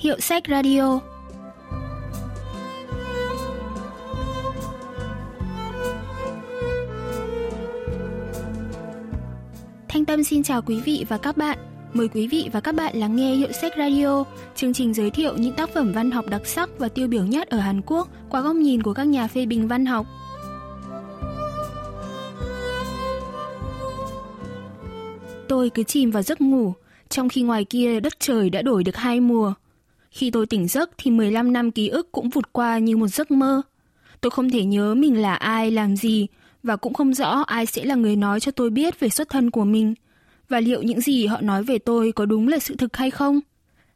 Hiệu sách radio Thanh Tâm xin chào quý vị và các bạn. Mời quý vị và các bạn lắng nghe Hiệu sách Radio, chương trình giới thiệu những tác phẩm văn học đặc sắc và tiêu biểu nhất ở Hàn Quốc qua góc nhìn của các nhà phê bình văn học. Tôi cứ chìm vào giấc ngủ, trong khi ngoài kia đất trời đã đổi được hai mùa. Khi tôi tỉnh giấc thì 15 năm ký ức cũng vụt qua như một giấc mơ. Tôi không thể nhớ mình là ai, làm gì, và cũng không rõ ai sẽ là người nói cho tôi biết về xuất thân của mình và liệu những gì họ nói về tôi có đúng là sự thực hay không.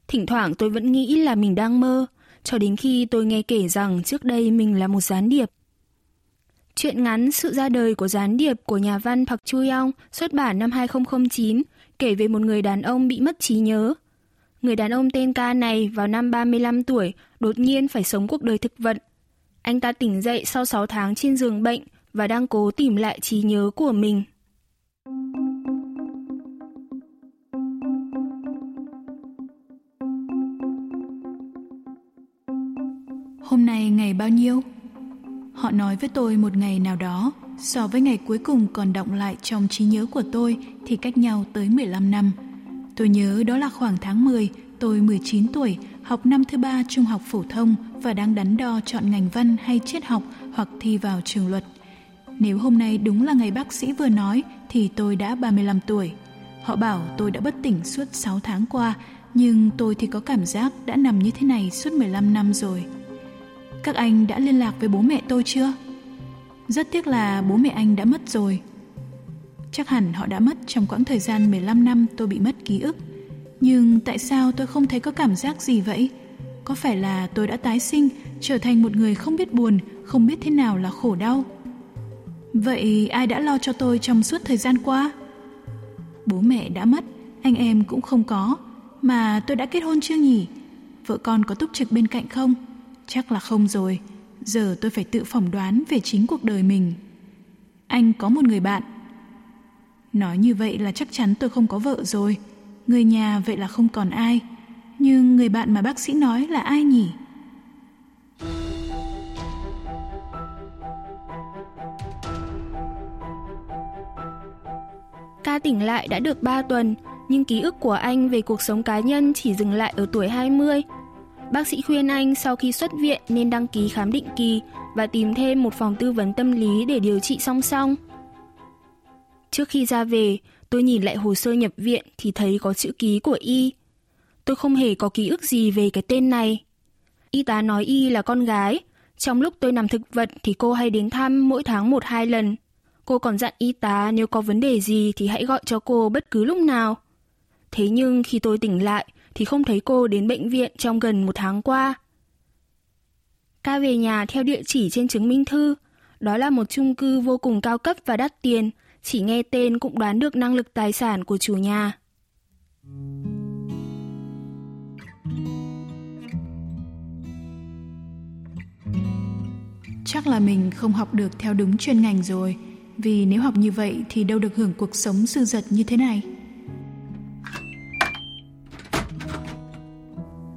Thỉnh thoảng tôi vẫn nghĩ là mình đang mơ, cho đến khi tôi nghe kể rằng trước đây mình là một gián điệp. Chuyện ngắn Sự ra đời của gián điệp của nhà văn Park Chu Yong xuất bản năm 2009 kể về một người đàn ông bị mất trí nhớ. Người đàn ông tên ca này vào năm 35 tuổi đột nhiên phải sống cuộc đời thực vật. Anh ta tỉnh dậy sau 6 tháng trên giường bệnh và đang cố tìm lại trí nhớ của mình. Hôm nay ngày bao nhiêu? Họ nói với tôi một ngày nào đó, so với ngày cuối cùng còn động lại trong trí nhớ của tôi thì cách nhau tới 15 năm. Tôi nhớ đó là khoảng tháng 10, tôi 19 tuổi, học năm thứ ba trung học phổ thông và đang đắn đo chọn ngành văn hay triết học hoặc thi vào trường luật. Nếu hôm nay đúng là ngày bác sĩ vừa nói thì tôi đã 35 tuổi. Họ bảo tôi đã bất tỉnh suốt 6 tháng qua, nhưng tôi thì có cảm giác đã nằm như thế này suốt 15 năm rồi. Các anh đã liên lạc với bố mẹ tôi chưa? Rất tiếc là bố mẹ anh đã mất rồi. Chắc hẳn họ đã mất trong quãng thời gian 15 năm tôi bị mất ký ức. Nhưng tại sao tôi không thấy có cảm giác gì vậy? Có phải là tôi đã tái sinh, trở thành một người không biết buồn, không biết thế nào là khổ đau? Vậy ai đã lo cho tôi trong suốt thời gian qua? Bố mẹ đã mất, anh em cũng không có, mà tôi đã kết hôn chưa nhỉ? Vợ con có túc trực bên cạnh không? Chắc là không rồi, giờ tôi phải tự phỏng đoán về chính cuộc đời mình. Anh có một người bạn. Nói như vậy là chắc chắn tôi không có vợ rồi, người nhà vậy là không còn ai. Nhưng người bạn mà bác sĩ nói là ai nhỉ? Ca tỉnh lại đã được 3 tuần, nhưng ký ức của anh về cuộc sống cá nhân chỉ dừng lại ở tuổi 20. Bác sĩ khuyên anh sau khi xuất viện nên đăng ký khám định kỳ và tìm thêm một phòng tư vấn tâm lý để điều trị song song. Trước khi ra về, tôi nhìn lại hồ sơ nhập viện thì thấy có chữ ký của Y. Tôi không hề có ký ức gì về cái tên này. Y tá nói Y là con gái. Trong lúc tôi nằm thực vật thì cô hay đến thăm mỗi tháng một hai lần. Cô còn dặn y tá nếu có vấn đề gì thì hãy gọi cho cô bất cứ lúc nào. Thế nhưng khi tôi tỉnh lại thì không thấy cô đến bệnh viện trong gần một tháng qua. Ca về nhà theo địa chỉ trên chứng minh thư. Đó là một chung cư vô cùng cao cấp và đắt tiền, chỉ nghe tên cũng đoán được năng lực tài sản của chủ nhà. Chắc là mình không học được theo đúng chuyên ngành rồi. Vì nếu học như vậy thì đâu được hưởng cuộc sống dư dật như thế này.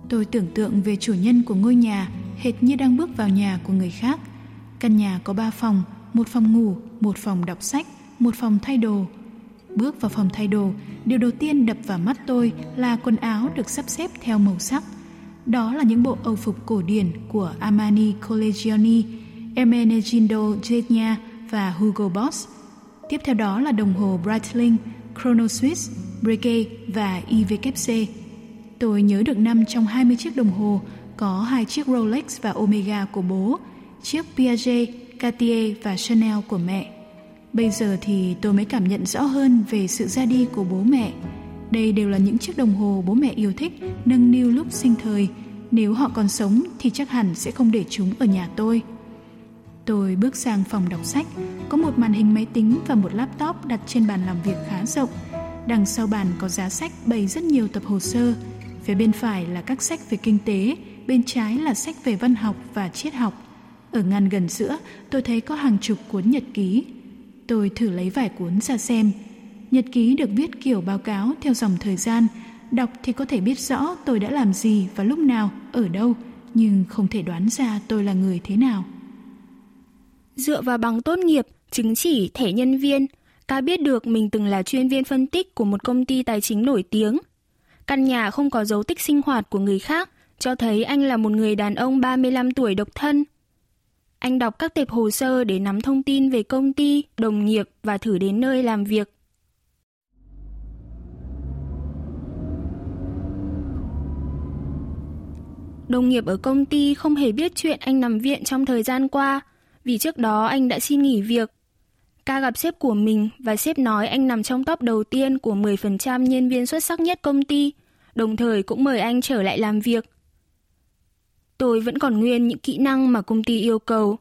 Tôi tưởng tượng về chủ nhân của ngôi nhà hệt như đang bước vào nhà của người khác. Căn nhà có ba phòng, một phòng ngủ, một phòng đọc sách, một phòng thay đồ. Bước vào phòng thay đồ, điều đầu tiên đập vào mắt tôi là quần áo được sắp xếp theo màu sắc. Đó là những bộ âu phục cổ điển của Armani Collegioni, Ermenegildo Zegna và Hugo Boss. Tiếp theo đó là đồng hồ Breitling, Chrono Swiss, Breguet và IWC. Tôi nhớ được năm trong 20 chiếc đồng hồ có hai chiếc Rolex và Omega của bố, chiếc Piaget, Cartier và Chanel của mẹ. Bây giờ thì tôi mới cảm nhận rõ hơn về sự ra đi của bố mẹ. Đây đều là những chiếc đồng hồ bố mẹ yêu thích, nâng niu lúc sinh thời. Nếu họ còn sống thì chắc hẳn sẽ không để chúng ở nhà tôi. Tôi bước sang phòng đọc sách, có một màn hình máy tính và một laptop đặt trên bàn làm việc khá rộng. Đằng sau bàn có giá sách bày rất nhiều tập hồ sơ. Phía bên phải là các sách về kinh tế, bên trái là sách về văn học và triết học. Ở ngăn gần giữa, tôi thấy có hàng chục cuốn nhật ký. Tôi thử lấy vài cuốn ra xem. Nhật ký được viết kiểu báo cáo theo dòng thời gian đọc thì có thể biết rõ tôi đã làm gì và lúc nào, ở đâu, nhưng không thể đoán ra tôi là người thế nào. Dựa vào bằng tốt nghiệp, chứng chỉ, thẻ nhân viên, ca biết được mình từng là chuyên viên phân tích của một công ty tài chính nổi tiếng. Căn nhà không có dấu tích sinh hoạt của người khác, cho thấy anh là một người đàn ông 35 tuổi độc thân. Anh đọc các tệp hồ sơ để nắm thông tin về công ty, đồng nghiệp và thử đến nơi làm việc. Đồng nghiệp ở công ty không hề biết chuyện anh nằm viện trong thời gian qua, vì trước đó anh đã xin nghỉ việc. Ca gặp sếp của mình và sếp nói anh nằm trong top đầu tiên của 10% nhân viên xuất sắc nhất công ty, đồng thời cũng mời anh trở lại làm việc. Tôi vẫn còn nguyên những kỹ năng mà công ty yêu cầu,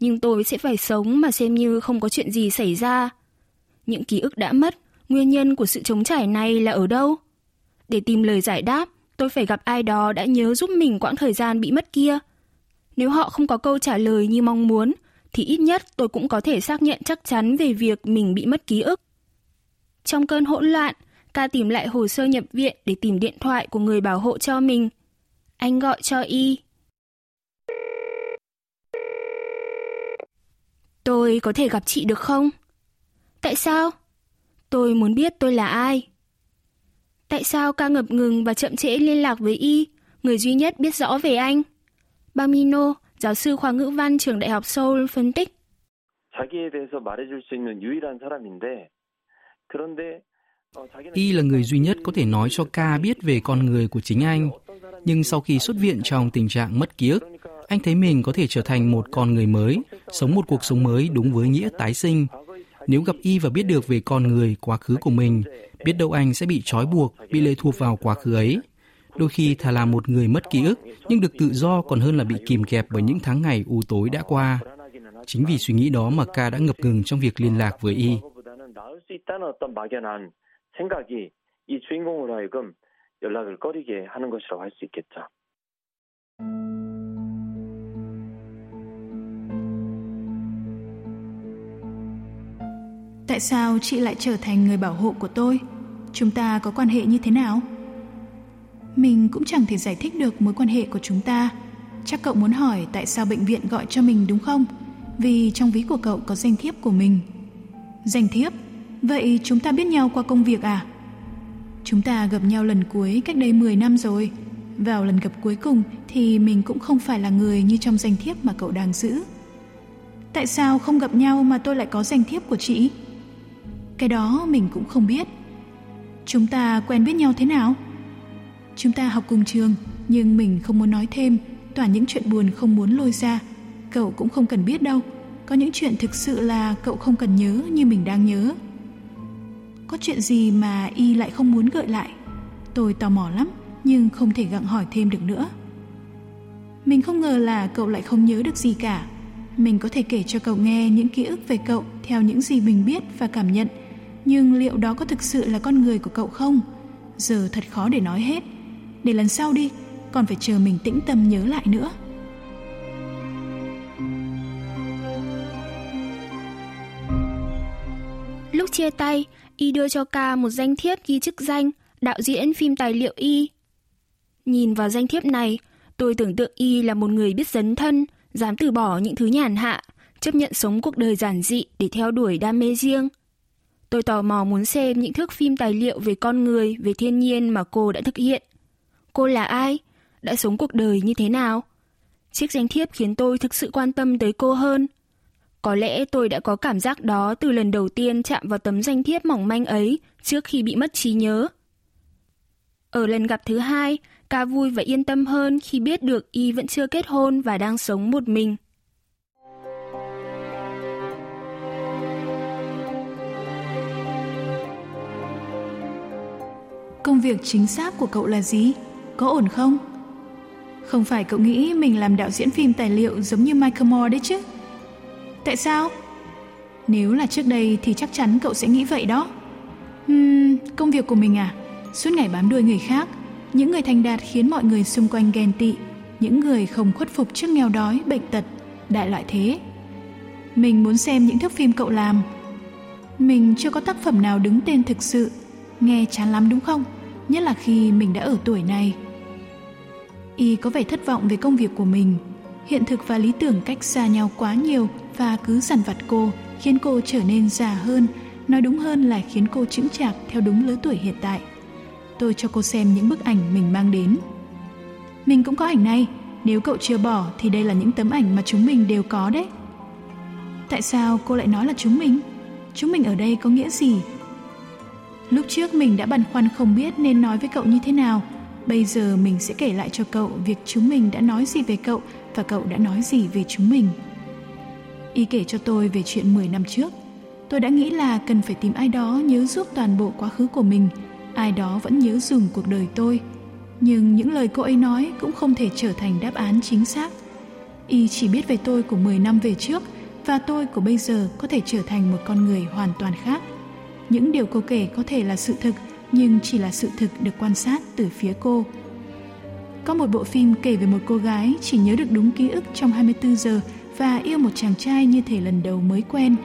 nhưng tôi sẽ phải sống mà xem như không có chuyện gì xảy ra. Những ký ức đã mất, nguyên nhân của sự chống trải này là ở đâu? Để tìm lời giải đáp, tôi phải gặp ai đó đã nhớ giúp mình quãng thời gian bị mất kia. Nếu họ không có câu trả lời như mong muốn, thì ít nhất tôi cũng có thể xác nhận chắc chắn về việc mình bị mất ký ức. Trong cơn hỗn loạn, ca tìm lại hồ sơ nhập viện để tìm điện thoại của người bảo hộ cho mình. Anh gọi cho Y. Tôi có thể gặp chị được không? Tại sao? Tôi muốn biết tôi là ai. Tại sao ca ngập ngừng và chậm trễ liên lạc với Y, người duy nhất biết rõ về anh? Bamino, giáo sư khoa ngữ văn trường đại học Seoul phân tích. Y là người duy nhất có thể nói cho ca biết về con người của chính anh, nhưng sau khi xuất viện trong tình trạng mất ký ức, anh thấy mình có thể trở thành một con người mới, sống một cuộc sống mới đúng với nghĩa tái sinh. Nếu gặp Y và biết được về con người, quá khứ của mình, biết đâu anh sẽ bị trói buộc, bị lệ thuộc vào quá khứ ấy. Đôi khi thà là một người mất ký ức nhưng được tự do còn hơn là bị kìm kẹp bởi những tháng ngày u tối đã qua. Chính vì suy nghĩ đó mà K đã ngập ngừng trong việc liên lạc với Y. 생각이 이 주인공으로 하여금 연락을 꺼리게 하는 것이라고 할 수 있겠죠. Tại sao chị lại trở thành người bảo hộ của tôi? Chúng ta có quan hệ như thế nào? Mình cũng chẳng thể giải thích được mối quan hệ của chúng ta. Chắc cậu muốn hỏi tại sao bệnh viện gọi cho mình đúng không? Vì trong ví của cậu có danh thiếp của mình. Danh thiếp? Vậy chúng ta biết nhau qua công việc à? Chúng ta gặp nhau lần cuối cách đây 10 năm rồi. Vào lần gặp cuối cùng thì mình cũng không phải là người như trong danh thiếp mà cậu đang giữ. Tại sao không gặp nhau mà tôi lại có danh thiếp của chị? Cái đó mình cũng không biết. Chúng ta quen biết nhau thế nào? Chúng ta học cùng trường, nhưng mình không muốn nói thêm, toàn những chuyện buồn không muốn lôi ra. Cậu cũng không cần biết đâu. Có những chuyện thực sự là cậu không cần nhớ như mình đang nhớ. Có chuyện gì mà y lại không muốn gợi lại? Tôi tò mò lắm, nhưng không thể gặng hỏi thêm được nữa. Mình không ngờ là cậu lại không nhớ được gì cả. Mình có thể kể cho cậu nghe những ký ức về cậu theo những gì mình biết và cảm nhận, nhưng liệu đó có thực sự là con người của cậu không? Giờ thật khó để nói hết. Để lần sau đi, còn phải chờ mình tĩnh tâm nhớ lại nữa. Lúc chia tay, Y đưa cho ca một danh thiếp ghi chức danh đạo diễn phim tài liệu Y. Nhìn vào danh thiếp này, tôi tưởng tượng Y là một người biết dấn thân, dám từ bỏ những thứ nhàn hạ, chấp nhận sống cuộc đời giản dị để theo đuổi đam mê riêng. Tôi tò mò muốn xem những thước phim tài liệu về con người, về thiên nhiên mà cô đã thực hiện. Cô là ai? Đã sống cuộc đời như thế nào? Chiếc danh thiếp khiến tôi thực sự quan tâm tới cô hơn. Có lẽ tôi đã có cảm giác đó từ lần đầu tiên chạm vào tấm danh thiếp mỏng manh ấy trước khi bị mất trí nhớ. Ở lần gặp thứ hai, ca vui và yên tâm hơn khi biết được y vẫn chưa kết hôn và đang sống một mình. Công việc chính xác của cậu là gì? Có ổn không? Không phải cậu nghĩ mình làm đạo diễn phim tài liệu giống như Michael Moore đấy chứ? Tại sao? Nếu là trước đây thì chắc chắn cậu sẽ nghĩ vậy đó. Hmm, công việc của mình à? Suốt ngày bám đuôi người khác, những người thành đạt khiến mọi người xung quanh ghen tị, những người không khuất phục trước nghèo đói, bệnh tật, đại loại thế. Mình muốn xem những thước phim cậu làm. Mình chưa có tác phẩm nào đứng tên thực sự, nghe chán lắm đúng không? nhất là khi mình đã ở tuổi này. Y có vẻ thất vọng về công việc của mình. Hiện thực và lý tưởng cách xa nhau quá nhiều và cứ dằn vặt cô, khiến cô trở nên già hơn, nói đúng hơn là khiến cô chững chạc theo đúng lứa tuổi hiện tại. Tôi cho cô xem những bức ảnh mình mang đến. Mình cũng có ảnh này, nếu cậu chưa bỏ thì đây là những tấm ảnh mà chúng mình đều có đấy. Tại sao cô lại nói là chúng mình? Chúng mình ở đây có nghĩa gì? Lúc trước mình đã băn khoăn không biết nên nói với cậu như thế nào. Bây giờ mình sẽ kể lại cho cậu việc chúng mình đã nói gì về cậu và cậu đã nói gì về chúng mình. Y kể cho tôi về chuyện 10 năm trước. Tôi đã nghĩ là cần phải tìm ai đó nhớ giúp toàn bộ quá khứ của mình, ai đó vẫn nhớ dùng cuộc đời tôi. Nhưng những lời cô ấy nói cũng không thể trở thành đáp án chính xác. Y chỉ biết về tôi của 10 năm về trước và tôi của bây giờ có thể trở thành một con người hoàn toàn khác. Những điều cô kể có thể là sự thực, nhưng chỉ là sự thực được quan sát từ phía cô. Có một bộ phim kể về một cô gái chỉ nhớ được đúng ký ức trong 24 giờ và yêu một chàng trai như thể lần đầu mới quen.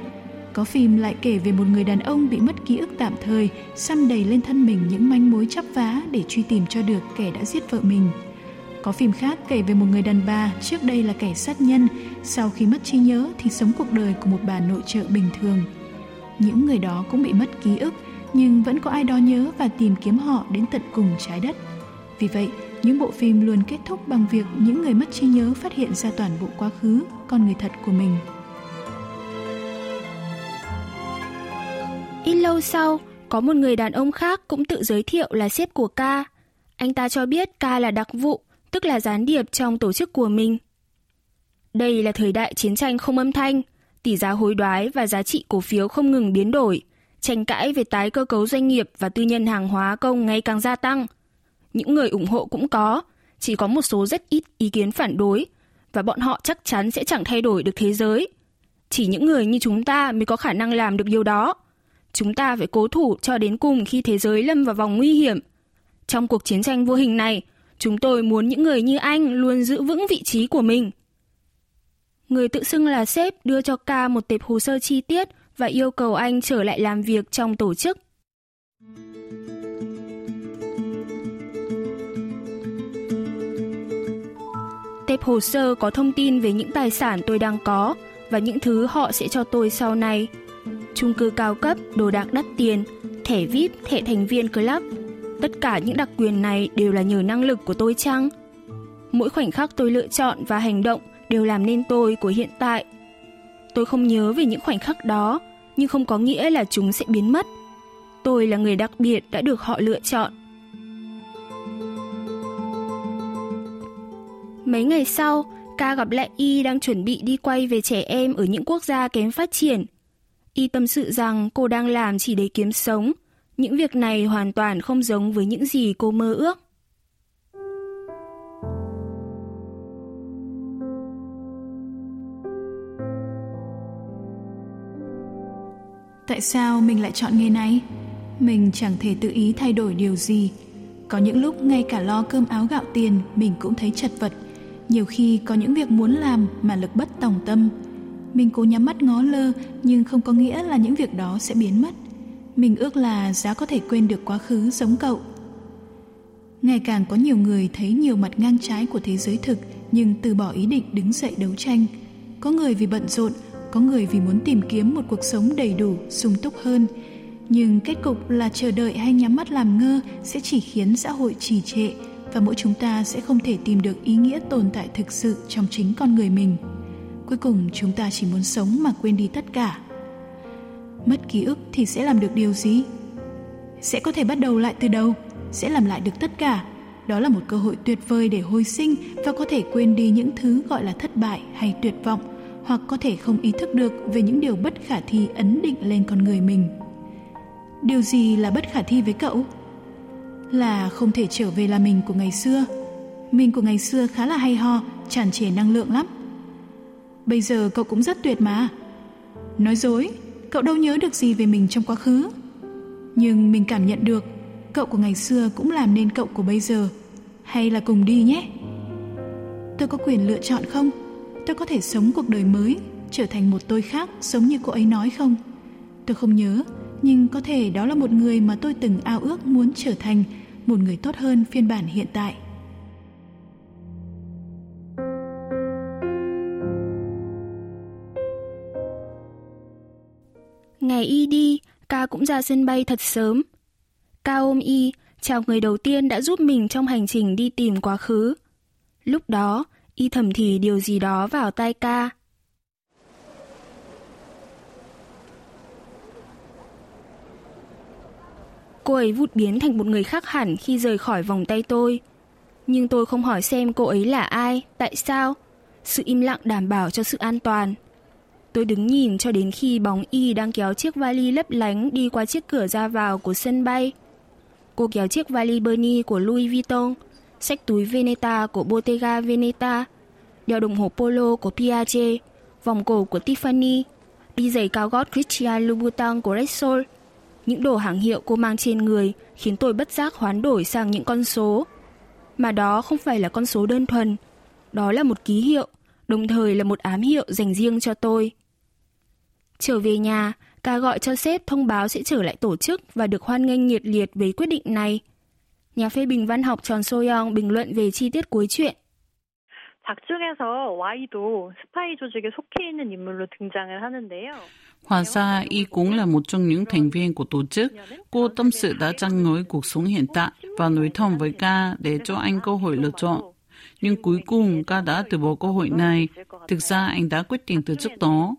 Có phim lại kể về một người đàn ông bị mất ký ức tạm thời, xăm đầy lên thân mình những manh mối chắp vá để truy tìm cho được kẻ đã giết vợ mình. Có phim khác kể về một người đàn bà trước đây là kẻ sát nhân, sau khi mất trí nhớ thì sống cuộc đời của một bà nội trợ bình thường. Những người đó cũng bị mất ký ức, nhưng vẫn có ai đó nhớ và tìm kiếm họ đến tận cùng trái đất. Vì vậy, những bộ phim luôn kết thúc bằng việc những người mất trí nhớ phát hiện ra toàn bộ quá khứ, con người thật của mình. Ít lâu sau, có một người đàn ông khác cũng tự giới thiệu là sếp của ca. Anh ta cho biết ca là đặc vụ, tức là gián điệp trong tổ chức của mình. Đây là thời đại chiến tranh không âm thanh, tỷ giá hối đoái và giá trị cổ phiếu không ngừng biến đổi, tranh cãi về tái cơ cấu doanh nghiệp và tư nhân hàng hóa công ngày càng gia tăng. Những người ủng hộ cũng có, chỉ có một số rất ít ý kiến phản đối, và bọn họ chắc chắn sẽ chẳng thay đổi được thế giới. Chỉ những người như chúng ta mới có khả năng làm được điều đó. Chúng ta phải cố thủ cho đến cùng khi thế giới lâm vào vòng nguy hiểm. Trong cuộc chiến tranh vô hình này, chúng tôi muốn những người như anh luôn giữ vững vị trí của mình. Người tự xưng là sếp đưa cho ca một tệp hồ sơ chi tiết và yêu cầu anh trở lại làm việc trong tổ chức. Tệp hồ sơ có thông tin về những tài sản tôi đang có và những thứ họ sẽ cho tôi sau này. Chung cư cao cấp, đồ đạc đắt tiền, thẻ VIP, thẻ thành viên club. Tất cả những đặc quyền này đều là nhờ năng lực của tôi chăng? Mỗi khoảnh khắc tôi lựa chọn và hành động đều làm nên tôi của hiện tại. Tôi không nhớ về những khoảnh khắc đó, nhưng không có nghĩa là chúng sẽ biến mất. Tôi là người đặc biệt đã được họ lựa chọn. Mấy ngày sau, ca gặp lại Y đang chuẩn bị đi quay về trẻ em ở những quốc gia kém phát triển. Y tâm sự rằng cô đang làm chỉ để kiếm sống. Những việc này hoàn toàn không giống với những gì cô mơ ước. Tại sao mình lại chọn nghề này? Mình chẳng thể tự ý thay đổi điều gì. Có những lúc ngay cả lo cơm áo gạo tiền, mình cũng thấy chật vật. Nhiều khi có những việc muốn làm mà lực bất tòng tâm. Mình cố nhắm mắt ngó lơ, nhưng không có nghĩa là những việc đó sẽ biến mất. Mình ước là giá có thể quên được quá khứ giống cậu. Ngày càng có nhiều người thấy nhiều mặt ngang trái của thế giới thực, nhưng từ bỏ ý định đứng dậy đấu tranh. Có người vì bận rộn có người vì muốn tìm kiếm một cuộc sống đầy đủ, sung túc hơn. Nhưng kết cục là chờ đợi hay nhắm mắt làm ngơ sẽ chỉ khiến xã hội trì trệ và mỗi chúng ta sẽ không thể tìm được ý nghĩa tồn tại thực sự trong chính con người mình. Cuối cùng chúng ta chỉ muốn sống mà quên đi tất cả. Mất ký ức thì sẽ làm được điều gì? Sẽ có thể bắt đầu lại từ đầu, sẽ làm lại được tất cả. Đó là một cơ hội tuyệt vời để hồi sinh và có thể quên đi những thứ gọi là thất bại hay tuyệt vọng hoặc có thể không ý thức được về những điều bất khả thi ấn định lên con người mình. Điều gì là bất khả thi với cậu? Là không thể trở về là mình của ngày xưa. Mình của ngày xưa khá là hay ho, tràn trề năng lượng lắm. Bây giờ cậu cũng rất tuyệt mà. Nói dối, cậu đâu nhớ được gì về mình trong quá khứ? Nhưng mình cảm nhận được, cậu của ngày xưa cũng làm nên cậu của bây giờ. Hay là cùng đi nhé. Tôi có quyền lựa chọn không? Tôi có thể sống cuộc đời mới trở thành một tôi khác giống như cô ấy nói không tôi không nhớ nhưng có thể đó là một người mà tôi từng ao ước muốn trở thành một người tốt hơn phiên bản hiện tại. Ngày y đi, ca cũng ra sân bay thật sớm. Ca ôm y, chào người đầu tiên đã giúp mình trong hành trình đi tìm quá khứ. Lúc đó, y thầm thì điều gì đó vào tai ca. Cô ấy vụt biến thành một người khác hẳn khi rời khỏi vòng tay tôi. Nhưng tôi không hỏi xem cô ấy là ai, tại sao. Sự im lặng đảm bảo cho sự an toàn. Tôi đứng nhìn cho đến khi bóng y đang kéo chiếc vali lấp lánh đi qua chiếc cửa ra vào của sân bay. Cô kéo chiếc vali Bernie của Louis Vuitton, sách túi Veneta của Bottega Veneta, đeo đồng hồ polo của Piaget, vòng cổ của Tiffany, đi giày cao gót Christian Louboutin của Rexall. Những đồ hàng hiệu cô mang trên người khiến tôi bất giác hoán đổi sang những con số. Mà đó không phải là con số đơn thuần, đó là một ký hiệu, đồng thời là một ám hiệu dành riêng cho tôi. Trở về nhà, ca gọi cho sếp thông báo sẽ trở lại tổ chức và được hoan nghênh nhiệt liệt về quyết định này Nhà phê bình văn học Tròn Soyoung bình luận về chi tiết cuối chuyện. 작중에서 Y도 스파이 조직에 속해 있는 인물로 등장을 하는데요. Hóa ra y cũng là một trong những thành viên của tổ chức. Cô tâm sự đã trăng nối cuộc sống hiện tại và nối thông với ca để cho anh cơ hội lựa chọn. Nhưng cuối cùng ca đã từ bỏ cơ hội này. Thực ra anh đã quyết định từ trước đó.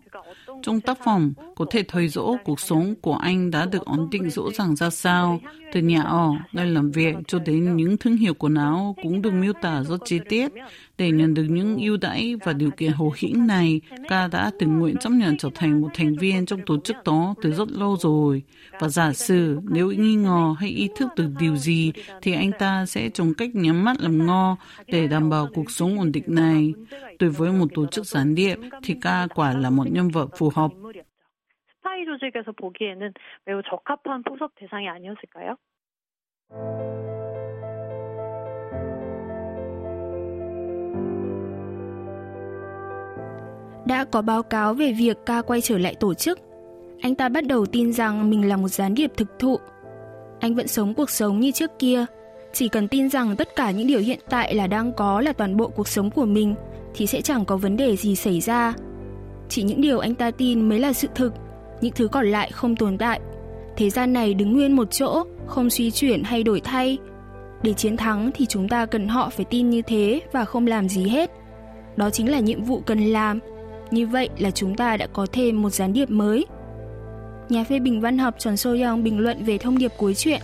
Trong tác phẩm, có thể thấy rõ cuộc sống của anh đã được ổn định rõ ràng ra sao. Từ nhà ở, nơi làm việc cho đến những thương hiệu quần áo cũng được miêu tả rất chi tiết. Để nhận được những ưu đãi và điều kiện hồ hĩnh này, ca đã tình nguyện chấp nhận trở thành một thành viên trong tổ chức đó từ rất lâu rồi. Và giả sử nếu nghi ngờ hay ý thức được điều gì, thì anh ta sẽ chọn cách nhắm mắt làm ngơ để đảm bảo cuộc sống ổn định này. Đối với một tổ chức gián điệp, thì ca quả là một nhân vật phù hợp. 스파이 조직에서 보기에는 매우 적합한 포섭 대상이 아니었을까요? Đã có báo cáo về việc ca quay trở lại tổ chức. Anh ta bắt đầu tin rằng mình là một gián điệp thực thụ. Anh vẫn sống cuộc sống như trước kia. Chỉ cần tin rằng tất cả những điều hiện tại là đang có là toàn bộ cuộc sống của mình thì sẽ chẳng có vấn đề gì xảy ra. Chỉ những điều anh ta tin mới là sự thực, những thứ còn lại không tồn tại. Thế gian này đứng nguyên một chỗ, không suy chuyển hay đổi thay. Để chiến thắng thì chúng ta cần họ phải tin như thế và không làm gì hết. Đó chính là nhiệm vụ cần làm. Như vậy là chúng ta đã có thêm một gián điệp mới. Nhà phê bình văn học Trần Soyoung bình luận về thông điệp cuối chuyện.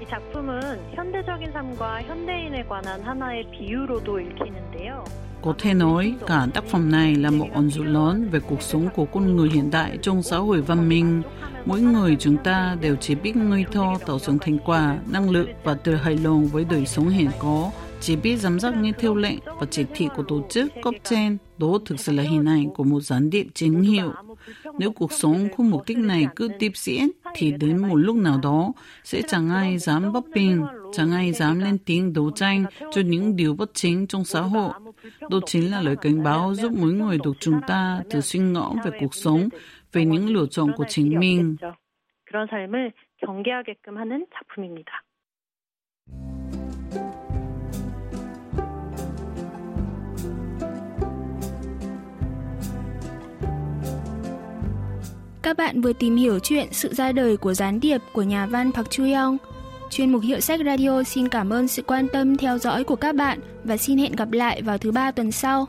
이 작품은 현대적인 삶과 현대인에 관한 하나의 비유로도 읽히는데요. Có thể nói, cả tác phẩm này là một ẩn dụ lớn về cuộc sống của con người hiện đại trong xã hội văn minh. Mỗi người chúng ta đều chỉ biết ngây thơ tạo dựng thành quả, năng lực và tự hài lòng với đời sống hiện có, chỉ biết giám sát nghe theo lệnh và chỉ thị của tổ chức cấp trên. Đó thực sự là hình ảnh của một gián điệp chính hiệu. Nếu cuộc sống không mục đích này cứ tiếp diễn, thì đến một lúc nào đó sẽ chẳng ai dám bấp bình, chẳng ai dám lên tiếng đấu tranh cho những điều bất chính trong xã hội. Đó chính là lời cảnh báo giúp mỗi người được chúng ta tự suy ngẫm về cuộc sống, về những lựa chọn của chính mình. 그런 삶을 경계하게끔 하는 작품입니다. Các bạn vừa tìm hiểu chuyện Sự ra đời của gián điệp của nhà văn Park Chu-young. Chuyên mục Hiệu sách Radio xin cảm ơn sự quan tâm theo dõi của các bạn và xin hẹn gặp lại vào thứ ba tuần sau.